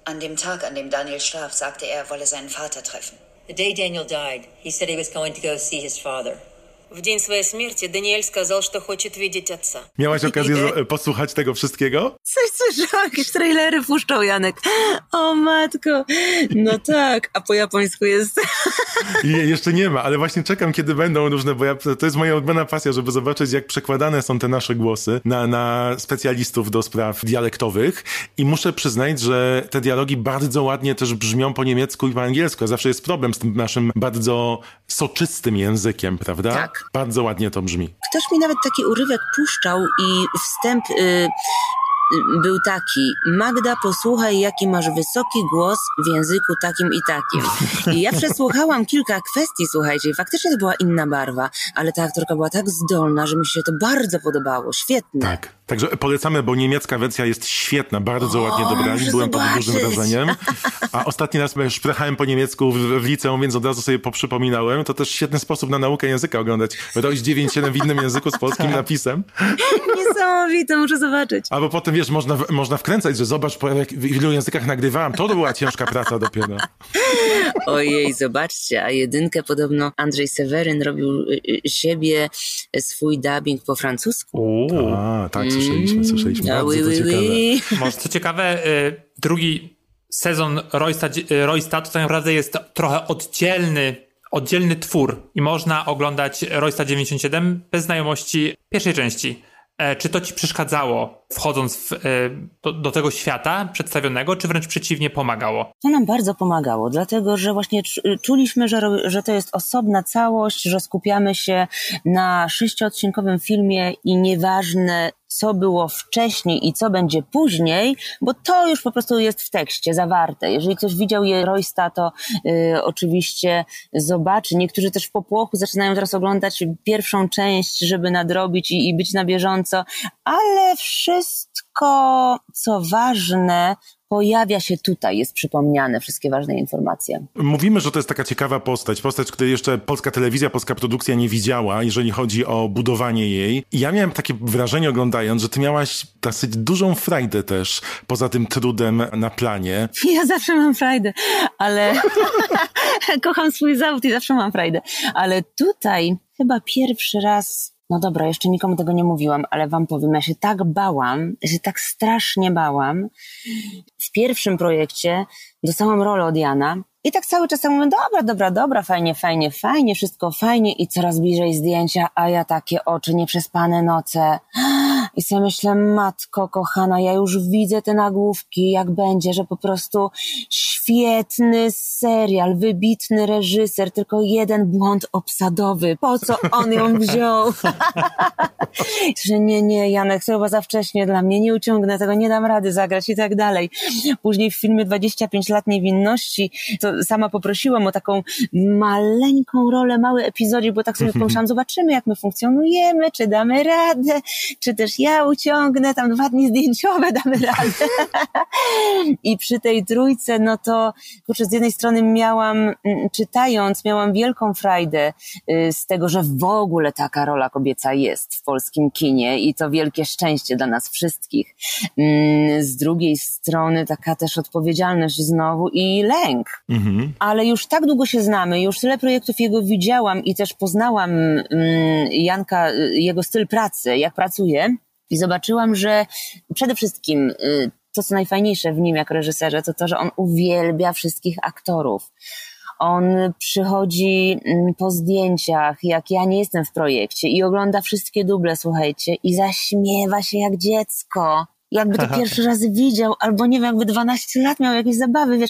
An dem Tag, an dem Daniel starb, sagte er, er wolle seinen Vater treffen. The day Daniel died, he said he was going to go see his father. В день своей смерти Даниэль сказал, что хочет видеть отца. Miałaś okazję *laughs* posłuchać tego wszystkiego? Coś słyszałam, jakieś trailery puszczał Janek. O matko. No tak, a po japońsku jest... I jeszcze nie ma, ale właśnie czekam, kiedy będą różne, bo ja, to jest moja odmiana pasja, żeby zobaczyć, jak przekładane są te nasze głosy na, na specjalistów do spraw dialektowych. I muszę przyznać, że te dialogi bardzo ładnie też brzmią po niemiecku i po angielsku. A zawsze jest problem z tym naszym bardzo soczystym językiem, prawda? Tak. Bardzo ładnie to brzmi. Ktoś mi nawet taki urywek puszczał i wstęp y, był taki: Magda, posłuchaj, jaki masz wysoki głos w języku takim i takim. I ja przesłuchałam kilka kwestii, słuchajcie, i faktycznie to była inna barwa, ale ta aktorka była tak zdolna, że mi się to bardzo podobało. Świetne. Tak. Także polecamy, bo niemiecka wersja jest świetna, bardzo o, ładnie dobrali, byłem pod dużym wrażeniem. *laughs* A ostatni raz już przejechałem po niemiecku w, w liceum, więc od razu sobie poprzypominałem. To też świetny sposób na naukę języka oglądać. Roś 9-7 w innym języku z polskim *laughs* napisem. *laughs* Niesamowite, muszę zobaczyć. Albo potem, wiesz, można, można wkręcać, że zobacz, po jak, w ilu językach nagrywałam. To była ciężka praca dopiero. Ojej, zobaczcie, a jedynkę podobno Andrzej Seweryn robił y, y, siebie, swój dubbing po francusku. A, tak, słyszeliśmy, słyszeliśmy. Bardzo oui, to ciekawe. Może co ciekawe, y, drugi sezon Roysta, Roysta to tak naprawdę jest trochę oddzielny oddzielny twór i można oglądać Roysta 97 bez znajomości pierwszej części. E, czy to ci przeszkadzało wchodząc w, e, do, do, tego świata przedstawionego, czy wręcz przeciwnie pomagało? To nam bardzo pomagało, dlatego że właśnie czuliśmy, że, że to jest osobna całość, że skupiamy się na sześciodcinkowym filmie i nieważne co było wcześniej i co będzie później, bo to już po prostu jest w tekście zawarte. Jeżeli ktoś widział je Roysta, to y, oczywiście zobaczy. Niektórzy też w popłochu zaczynają teraz oglądać pierwszą część, żeby nadrobić i, i być na bieżąco, ale wszystko, co ważne, pojawia się tutaj, jest przypomniane wszystkie ważne informacje. Mówimy, że to jest taka ciekawa postać, postać, której jeszcze polska telewizja, polska produkcja nie widziała, jeżeli chodzi o budowanie jej. I ja miałem takie wrażenie oglądając, że ty miałaś dosyć dużą frajdę też, poza tym trudem na planie. *laughs* Ja zawsze mam frajdę, ale *laughs* kocham swój zawód i zawsze mam frajdę. Ale tutaj chyba pierwszy raz no dobra, jeszcze nikomu tego nie mówiłam, ale wam powiem, ja się tak bałam, ja się tak strasznie bałam. W pierwszym projekcie dostałam rolę od Jana i tak cały czas mówię, dobra, dobra, dobra, fajnie, fajnie, fajnie, wszystko fajnie i coraz bliżej zdjęcia, a ja takie oczy, nieprzespane noce. I sobie myślę, matko kochana, ja już widzę te nagłówki, jak będzie, że po prostu świetny serial, wybitny reżyser, tylko jeden błąd obsadowy. Po co on ją wziął? *laughs* że nie, nie, Janek, to chyba za wcześnie dla mnie, nie uciągnę tego, nie dam rady zagrać i tak dalej. Później w filmie 25 lat niewinności, to sama poprosiłam o taką maleńką rolę, mały epizodzik, bo tak sobie pomyślałam, *laughs* zobaczymy jak my funkcjonujemy, czy damy radę, czy też ja uciągnę tam dwa dni zdjęciowe, damy radę. I przy tej trójce, no to kurczę, z jednej strony miałam, mm, czytając, miałam wielką frajdę y, z tego, że w ogóle taka rola kobieca jest w polskim kinie i to wielkie szczęście dla nas wszystkich. Mm, z drugiej strony taka też odpowiedzialność znowu i lęk. Mhm. Ale już tak długo się znamy, już tyle projektów jego widziałam i też poznałam mm, Janka, y, jego styl pracy, jak pracuje, i zobaczyłam, że przede wszystkim y, to, co najfajniejsze w nim jako reżyserze, to to, że on uwielbia wszystkich aktorów. On przychodzi mm, po zdjęciach, jak ja nie jestem w projekcie i ogląda wszystkie duble, słuchajcie, i zaśmiewa się jak dziecko jakby to pierwszy raz widział, albo nie wiem, jakby 12 lat miał jakieś zabawy, wiesz.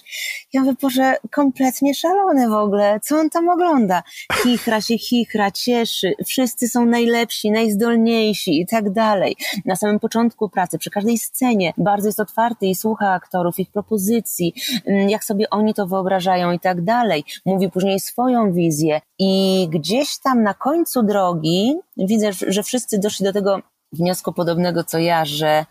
Ja mówię, Boże, kompletnie szalony w ogóle. Co on tam ogląda? Chichra się chichra, cieszy. Wszyscy są najlepsi, najzdolniejsi i tak dalej. Na samym początku pracy, przy każdej scenie bardzo jest otwarty i słucha aktorów, ich propozycji, mm, jak sobie oni to wyobrażają i tak dalej. Mówi później swoją wizję i gdzieś tam na końcu drogi widzę, że wszyscy doszli do tego wniosku podobnego co ja, że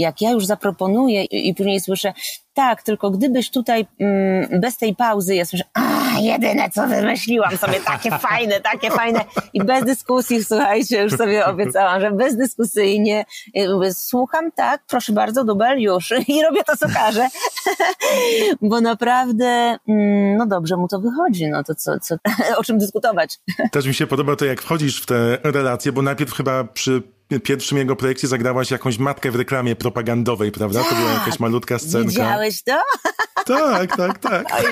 jak ja już zaproponuję i, i później słyszę, tak, tylko gdybyś tutaj mm, bez tej pauzy, ja słyszę, a jedyne co wymyśliłam sobie, takie *laughs* fajne, takie fajne. I bez dyskusji, słuchajcie, już sobie obiecałam, że bezdyskusyjnie mówię, słucham, tak, proszę bardzo, dubel, już. I robię to, co każę, *laughs* bo naprawdę, mm, no dobrze mu to wychodzi, no to co, co, *laughs* o czym dyskutować. Też mi się podoba to, jak wchodzisz w te relacje, bo najpierw chyba przy pierwszym jego projekcie zagrałaś jakąś matkę w reklamie propagandowej, prawda? To była jakaś malutka scenka. Widziałeś to? Tak, tak, tak.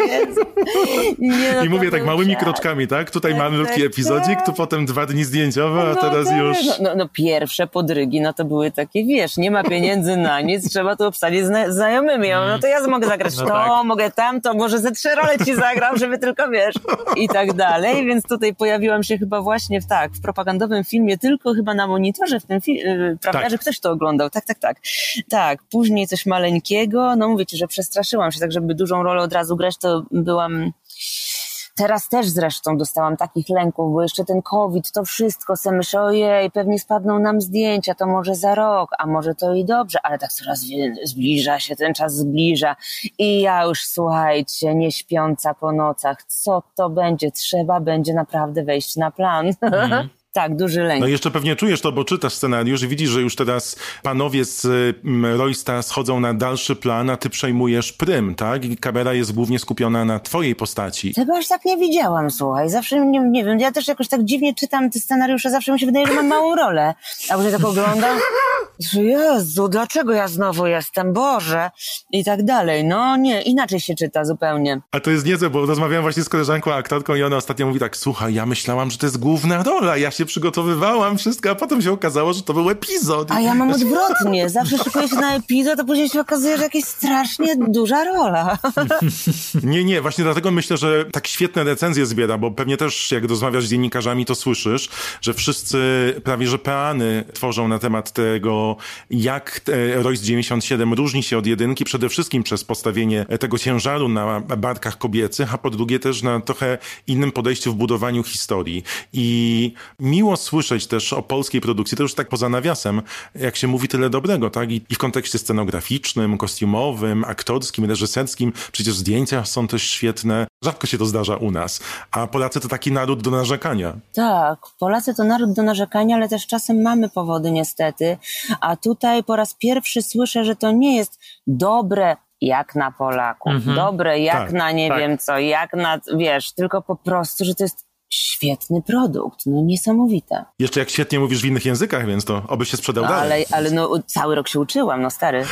Nie, no I mówię tak małymi czas. kroczkami, tak? Tutaj tak, malutki tak, epizodzik, tak. tu potem dwa dni zdjęciowe, a no, teraz tak. już... No, no, no, pierwsze podrygi, no to były takie, wiesz, nie ma pieniędzy na nic, trzeba to obsadzić zna znajomymi. No to ja mogę zagrać no to, tak. mogę tamto, może ze trzy role ci zagram, żeby tylko, wiesz, i tak dalej. Więc tutaj pojawiłam się chyba właśnie w tak, w propagandowym filmie, tylko chyba na monitorze w tym filmie, prawda, tak. że ktoś to oglądał. Tak, tak, tak. Tak, później coś maleńkiego, no mówię ci, że przestraszyłam się, tak żeby dużą rolę od razu grać, to byłam Teraz też zresztą dostałam takich lęków, bo jeszcze ten COVID, to wszystko, sobie myślę, ojej, pewnie spadną nam zdjęcia, to może za rok, a może to i dobrze, ale tak coraz zbliża się, ten czas zbliża i ja już, słuchajcie, nie śpiąca po nocach, co to będzie, trzeba będzie naprawdę wejść na plan. Mm. *laughs* Tak, duży lęk. No jeszcze pewnie czujesz to, bo czytasz scenariusz i widzisz, że już teraz panowie z mm, Roysta schodzą na dalszy plan, a ty przejmujesz prym, tak? I kamera jest głównie skupiona na twojej postaci. Tego aż tak nie widziałam, słuchaj. Zawsze, nie, nie wiem, ja też jakoś tak dziwnie czytam te scenariusze, zawsze mi się wydaje, że mam małą rolę. A później tak oglądam Jezu, dlaczego ja znowu jestem? Boże! I tak dalej. No nie, inaczej się czyta zupełnie. A to jest niezłe, bo rozmawiałam właśnie z koleżanką aktorką i ona ostatnio mówi tak, słuchaj, ja myślałam, że to jest główna rola, ja się przygotowywałam, wszystko, a potem się okazało, że to był epizod. A ja mam odwrotnie. Zawsze szykuję się na epizod, a później się okazuje, że jakaś strasznie duża rola. *laughs* nie, nie, właśnie dlatego myślę, że tak świetne recenzje zbiera, bo pewnie też jak rozmawiasz z dziennikarzami, to słyszysz, że wszyscy prawie że peany tworzą na temat tego, jak Royce 97 różni się od jedynki, przede wszystkim przez postawienie tego ciężaru na barkach kobiecych, a po drugie też na trochę innym podejściu w budowaniu historii. I miło słyszeć też o polskiej produkcji, to już tak poza nawiasem, jak się mówi tyle dobrego, tak? I, i w kontekście scenograficznym, kostiumowym, aktorskim, reżyserskim, przecież zdjęcia są też świetne. Rzadko się to zdarza u nas. A Polacy to taki naród do narzekania. Tak, Polacy to naród do narzekania, ale też czasem mamy powody niestety. A tutaj po raz pierwszy słyszę, że to nie jest dobre jak na Polaków, mhm. dobre jak tak, na nie tak. wiem co, jak na, wiesz, tylko po prostu, że to jest świetny produkt, no niesamowite. Jeszcze jak świetnie mówisz w innych językach, więc to oby się sprzedał no, dalej. Ale, ale no cały rok się uczyłam, no stary. *laughs*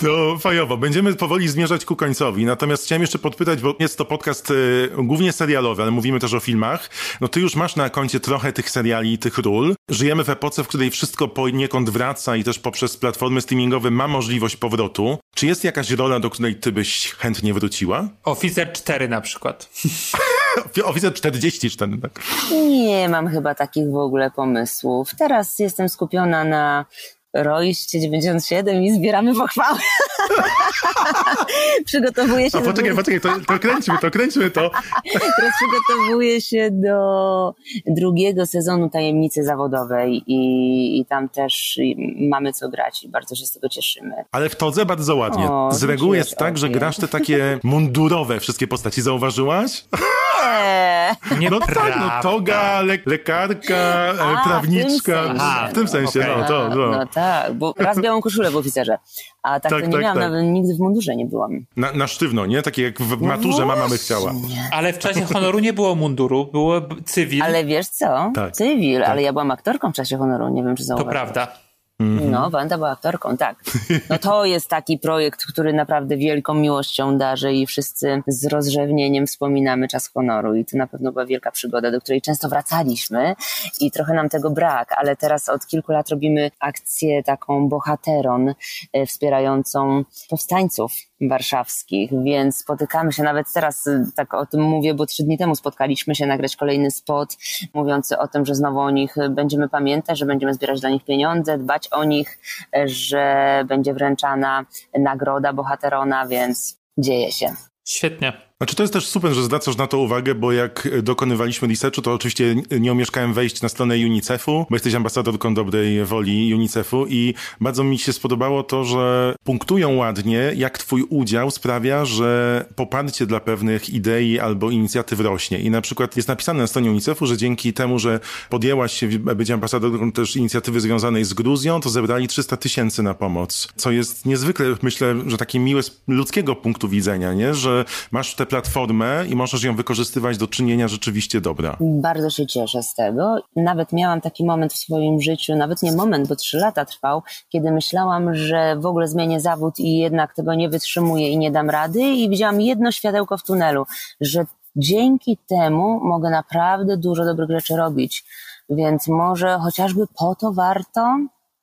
To fajowo. Będziemy powoli zmierzać ku końcowi. Natomiast chciałem jeszcze podpytać, bo jest to podcast y, głównie serialowy, ale mówimy też o filmach. No ty już masz na koncie trochę tych seriali i tych ról. Żyjemy w epoce, w której wszystko poniekąd wraca i też poprzez platformy streamingowe ma możliwość powrotu. Czy jest jakaś rola, do której ty byś chętnie wróciła? Oficer 4 na przykład. *laughs* Oficer 44, tak? Nie mam chyba takich w ogóle pomysłów. Teraz jestem skupiona na Royście 97 i zbieramy pochwały. *laughs* przygotowuję się... A poczekaj, do... poczekaj, to, to kręćmy to, kręćmy to. Teraz *laughs* przygotowuję się do drugiego sezonu Tajemnicy Zawodowej i, i tam też mamy co grać i bardzo się z tego cieszymy. Ale w todze bardzo ładnie. O, z reguły jest tak, że grasz te takie mundurowe wszystkie postaci. Zauważyłaś? *laughs* Nie. No tak, no toga, le lekarka, A, prawniczka. W tym sensie, w tym sensie okay. no to. No. no tak, bo raz białą koszulę w oficerze, a tak, tak to nie tak, miałam, tak. nawet nigdy w mundurze nie byłam. Na, na sztywno, nie? Takie jak w maturze no mama by chciała. Ale w czasie honoru nie było munduru, było cywil. Ale wiesz co? Tak. Cywil, ale ja byłam aktorką w czasie honoru, nie wiem czy zauważyłeś. To prawda. Mhm. No, Wanda była aktorką, tak. No to *laughs* jest taki projekt, który naprawdę wielką miłością darzy i wszyscy z rozrzewnieniem wspominamy czas honoru i to na pewno była wielka przygoda, do której często wracaliśmy i trochę nam tego brak, ale teraz od kilku lat robimy akcję taką bohateron e, wspierającą powstańców warszawskich, więc spotykamy się nawet teraz, y, tak o tym mówię, bo trzy dni temu spotkaliśmy się nagrać kolejny spot mówiący o tym, że znowu o nich będziemy pamiętać, że będziemy zbierać dla nich pieniądze, dbać o nich, że będzie wręczana nagroda bohaterona, więc dzieje się. Świetnie. Znaczy to jest też super, że zwracasz na to uwagę, bo jak dokonywaliśmy researchu, to oczywiście nie omieszkałem wejść na stronę UNICEF-u, bo jesteś ambasadorką dobrej woli UNICEF-u i bardzo mi się spodobało to, że punktują ładnie, jak twój udział sprawia, że poparcie dla pewnych idei albo inicjatyw rośnie. I na przykład jest napisane na stronie UNICEF-u, że dzięki temu, że podjęłaś się być ambasadorką też inicjatywy związanej z Gruzją, to zebrali 300 tysięcy na pomoc, co jest niezwykle, myślę, że takie miłe z ludzkiego punktu widzenia, nie? że masz te platformę i możesz ją wykorzystywać do czynienia rzeczywiście dobra. Bardzo się cieszę z tego. Nawet miałam taki moment w swoim życiu, nawet nie moment, bo trzy lata trwał, kiedy myślałam, że w ogóle zmienię zawód i jednak tego nie wytrzymuję i nie dam rady i widziałam jedno światełko w tunelu, że dzięki temu mogę naprawdę dużo dobrych rzeczy robić. Więc może chociażby po to warto?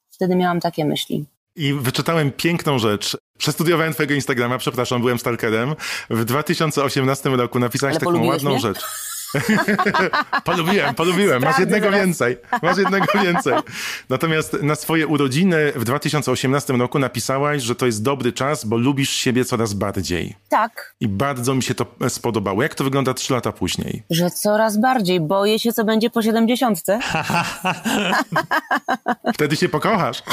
Wtedy miałam takie myśli. I wyczytałem piękną rzecz. Przestudiowałem twojego Instagrama, przepraszam, byłem stalkerem. W 2018 roku napisałeś Ale taką ładną mnie? rzecz. *laughs* polubiłem, polubiłem. Masz jednego więcej. Masz jednego *laughs* więcej. Natomiast na swoje urodziny w 2018 roku napisałaś, że to jest dobry czas, bo lubisz siebie coraz bardziej. Tak. I bardzo mi się to spodobało. Jak to wygląda trzy lata później? Że coraz bardziej. Boję się, co będzie po 70. *laughs* Wtedy się pokochasz.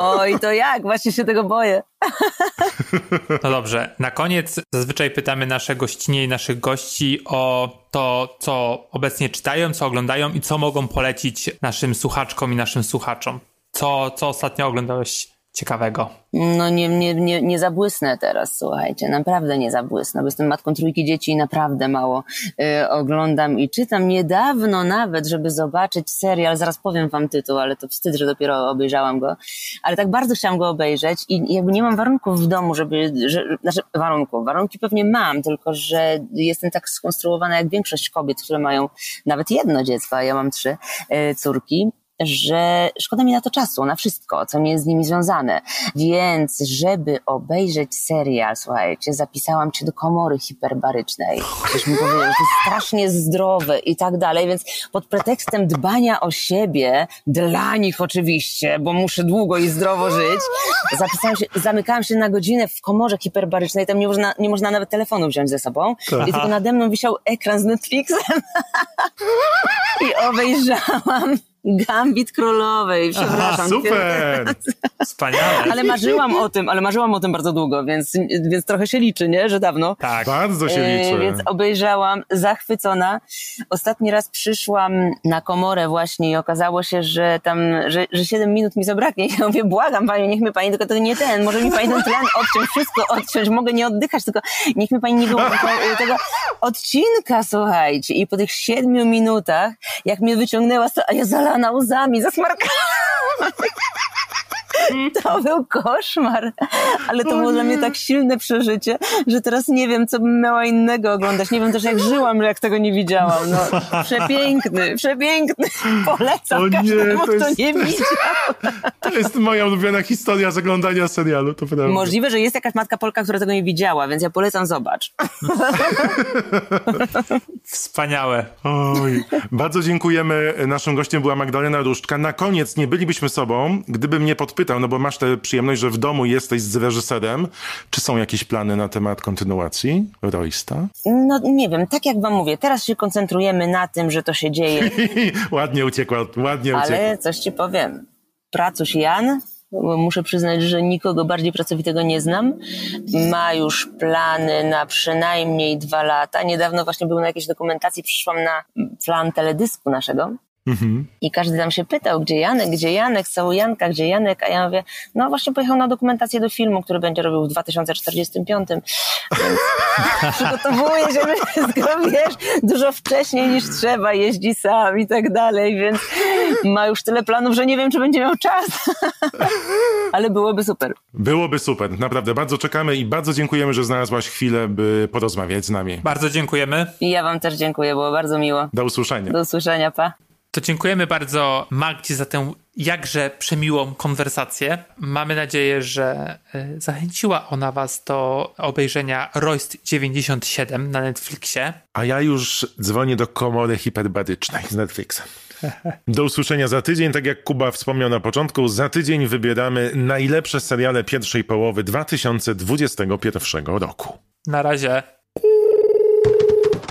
Oj, to jak? Właśnie się tego boję. *laughs* No dobrze. Na koniec zazwyczaj pytamy nasze gościnie i naszych gości o to, co obecnie czytają, co oglądają i co mogą polecić naszym słuchaczkom i naszym słuchaczom. Co, co ostatnio oglądałeś ciekawego? No nie, nie, nie, nie zabłysnę teraz, słuchajcie, naprawdę nie zabłysnę, bo jestem matką trójki dzieci i naprawdę mało y, oglądam i czytam. Niedawno nawet, żeby zobaczyć serial, zaraz powiem wam tytuł, ale to wstyd, że dopiero obejrzałam go, ale tak bardzo chciałam go obejrzeć i jakby nie mam warunków w domu, żeby, że, znaczy warunków, warunki pewnie mam, tylko że jestem tak skonstruowana jak większość kobiet, które mają nawet jedno dziecko, a ja mam trzy y, córki że szkoda mi na to czasu, na wszystko, co nie jest z nimi związane. Więc, żeby obejrzeć serial, słuchajcie, zapisałam cię do komory hiperbarycznej. Ktoś mi powiedział, że jest strasznie zdrowe i tak dalej, więc pod pretekstem dbania o siebie, dla nich oczywiście, bo muszę długo i zdrowo żyć, zapisałam się, zamykałam się na godzinę w komorze hiperbarycznej, tam nie można, nie można nawet telefonu wziąć ze sobą i tylko nade mną wisiał ekran z Netflixem *laughs* i obejrzałam Gambit Królowej, przepraszam. Aha, super! *laughs* Wspaniale. Ale marzyłam o tym, ale marzyłam o tym bardzo długo, więc, więc trochę się liczy, nie? Że dawno. Tak. Bardzo się liczy. E, więc obejrzałam, zachwycona. Ostatni raz przyszłam na komorę właśnie i okazało się, że tam, że, że 7 minut mi zabraknie. Ja mówię, błagam pani, niech mi pani, tylko to nie ten, może mi pani ten tlen odciąć, wszystko odciąć, mogę nie oddychać, tylko niech mi pani nie było tego odcinka, słuchajcie. I po tych 7 minutach, jak mnie wyciągnęła, a ja Ana, usar a misa marcada. *laughs* *laughs* To był koszmar, ale to było dla mnie tak silne przeżycie, że teraz nie wiem, co bym miała innego oglądać. Nie wiem też, jak żyłam, jak tego nie widziałam. No, *laughs* przepiękny, przepiękny. Polecam O nie, każdemu, to kto jest- nie widział. To jest moja ulubiona historia z oglądania serialu, to prawda. Możliwe, że jest jakaś matka Polka, która tego nie widziała, więc ja polecam, zobacz. *laughs* Wspaniałe. Oj, bardzo dziękujemy. Naszym gościem była Magdalena Różczka. Na koniec nie bylibyśmy sobą, gdybym mnie podpytał, no bo masz tę przyjemność, że w domu jesteś z reżyserem. Czy są jakieś plany na temat kontynuacji Roysta? No nie wiem, tak jak wam mówię, teraz się koncentrujemy na tym, że to się dzieje, *laughs* ładnie uciekła, ładnie uciekła. ale coś ci powiem. Pracuś Jan, bo muszę przyznać, że nikogo bardziej pracowitego nie znam, ma już plany na przynajmniej dwa lata. Niedawno właśnie był na jakiejś dokumentacji, przyszłam na plan teledysku naszego. Mhm. I każdy tam się pytał, gdzie Janek, gdzie Janek, cały Janka, gdzie Janek, a ja mówię, no właśnie pojechał na dokumentację do filmu, który będzie robił w 2045, więc *laughs* przygotowuje się wszystko, *laughs* wiesz, dużo wcześniej niż trzeba, jeździ sam i tak dalej, więc ma już tyle planów, że nie wiem, czy będzie miał czas, *laughs* ale byłoby super. Byłoby super, naprawdę. Bardzo czekamy i bardzo dziękujemy, że znalazłaś chwilę, by porozmawiać z nami. Bardzo dziękujemy. I ja wam też dziękuję, było bardzo miło. Do usłyszenia. Do usłyszenia, pa. To dziękujemy bardzo Magdzie za tę jakże przemiłą konwersację. Mamy nadzieję, że y, zachęciła ona Was do obejrzenia Royst 97 na Netflixie. A ja już dzwonię do komory hiperbarycznej z Netflixa. *laughs* Do usłyszenia za tydzień. Tak jak Kuba wspomniał na początku, za tydzień wybieramy najlepsze seriale pierwszej połowy 2021 roku. Na razie.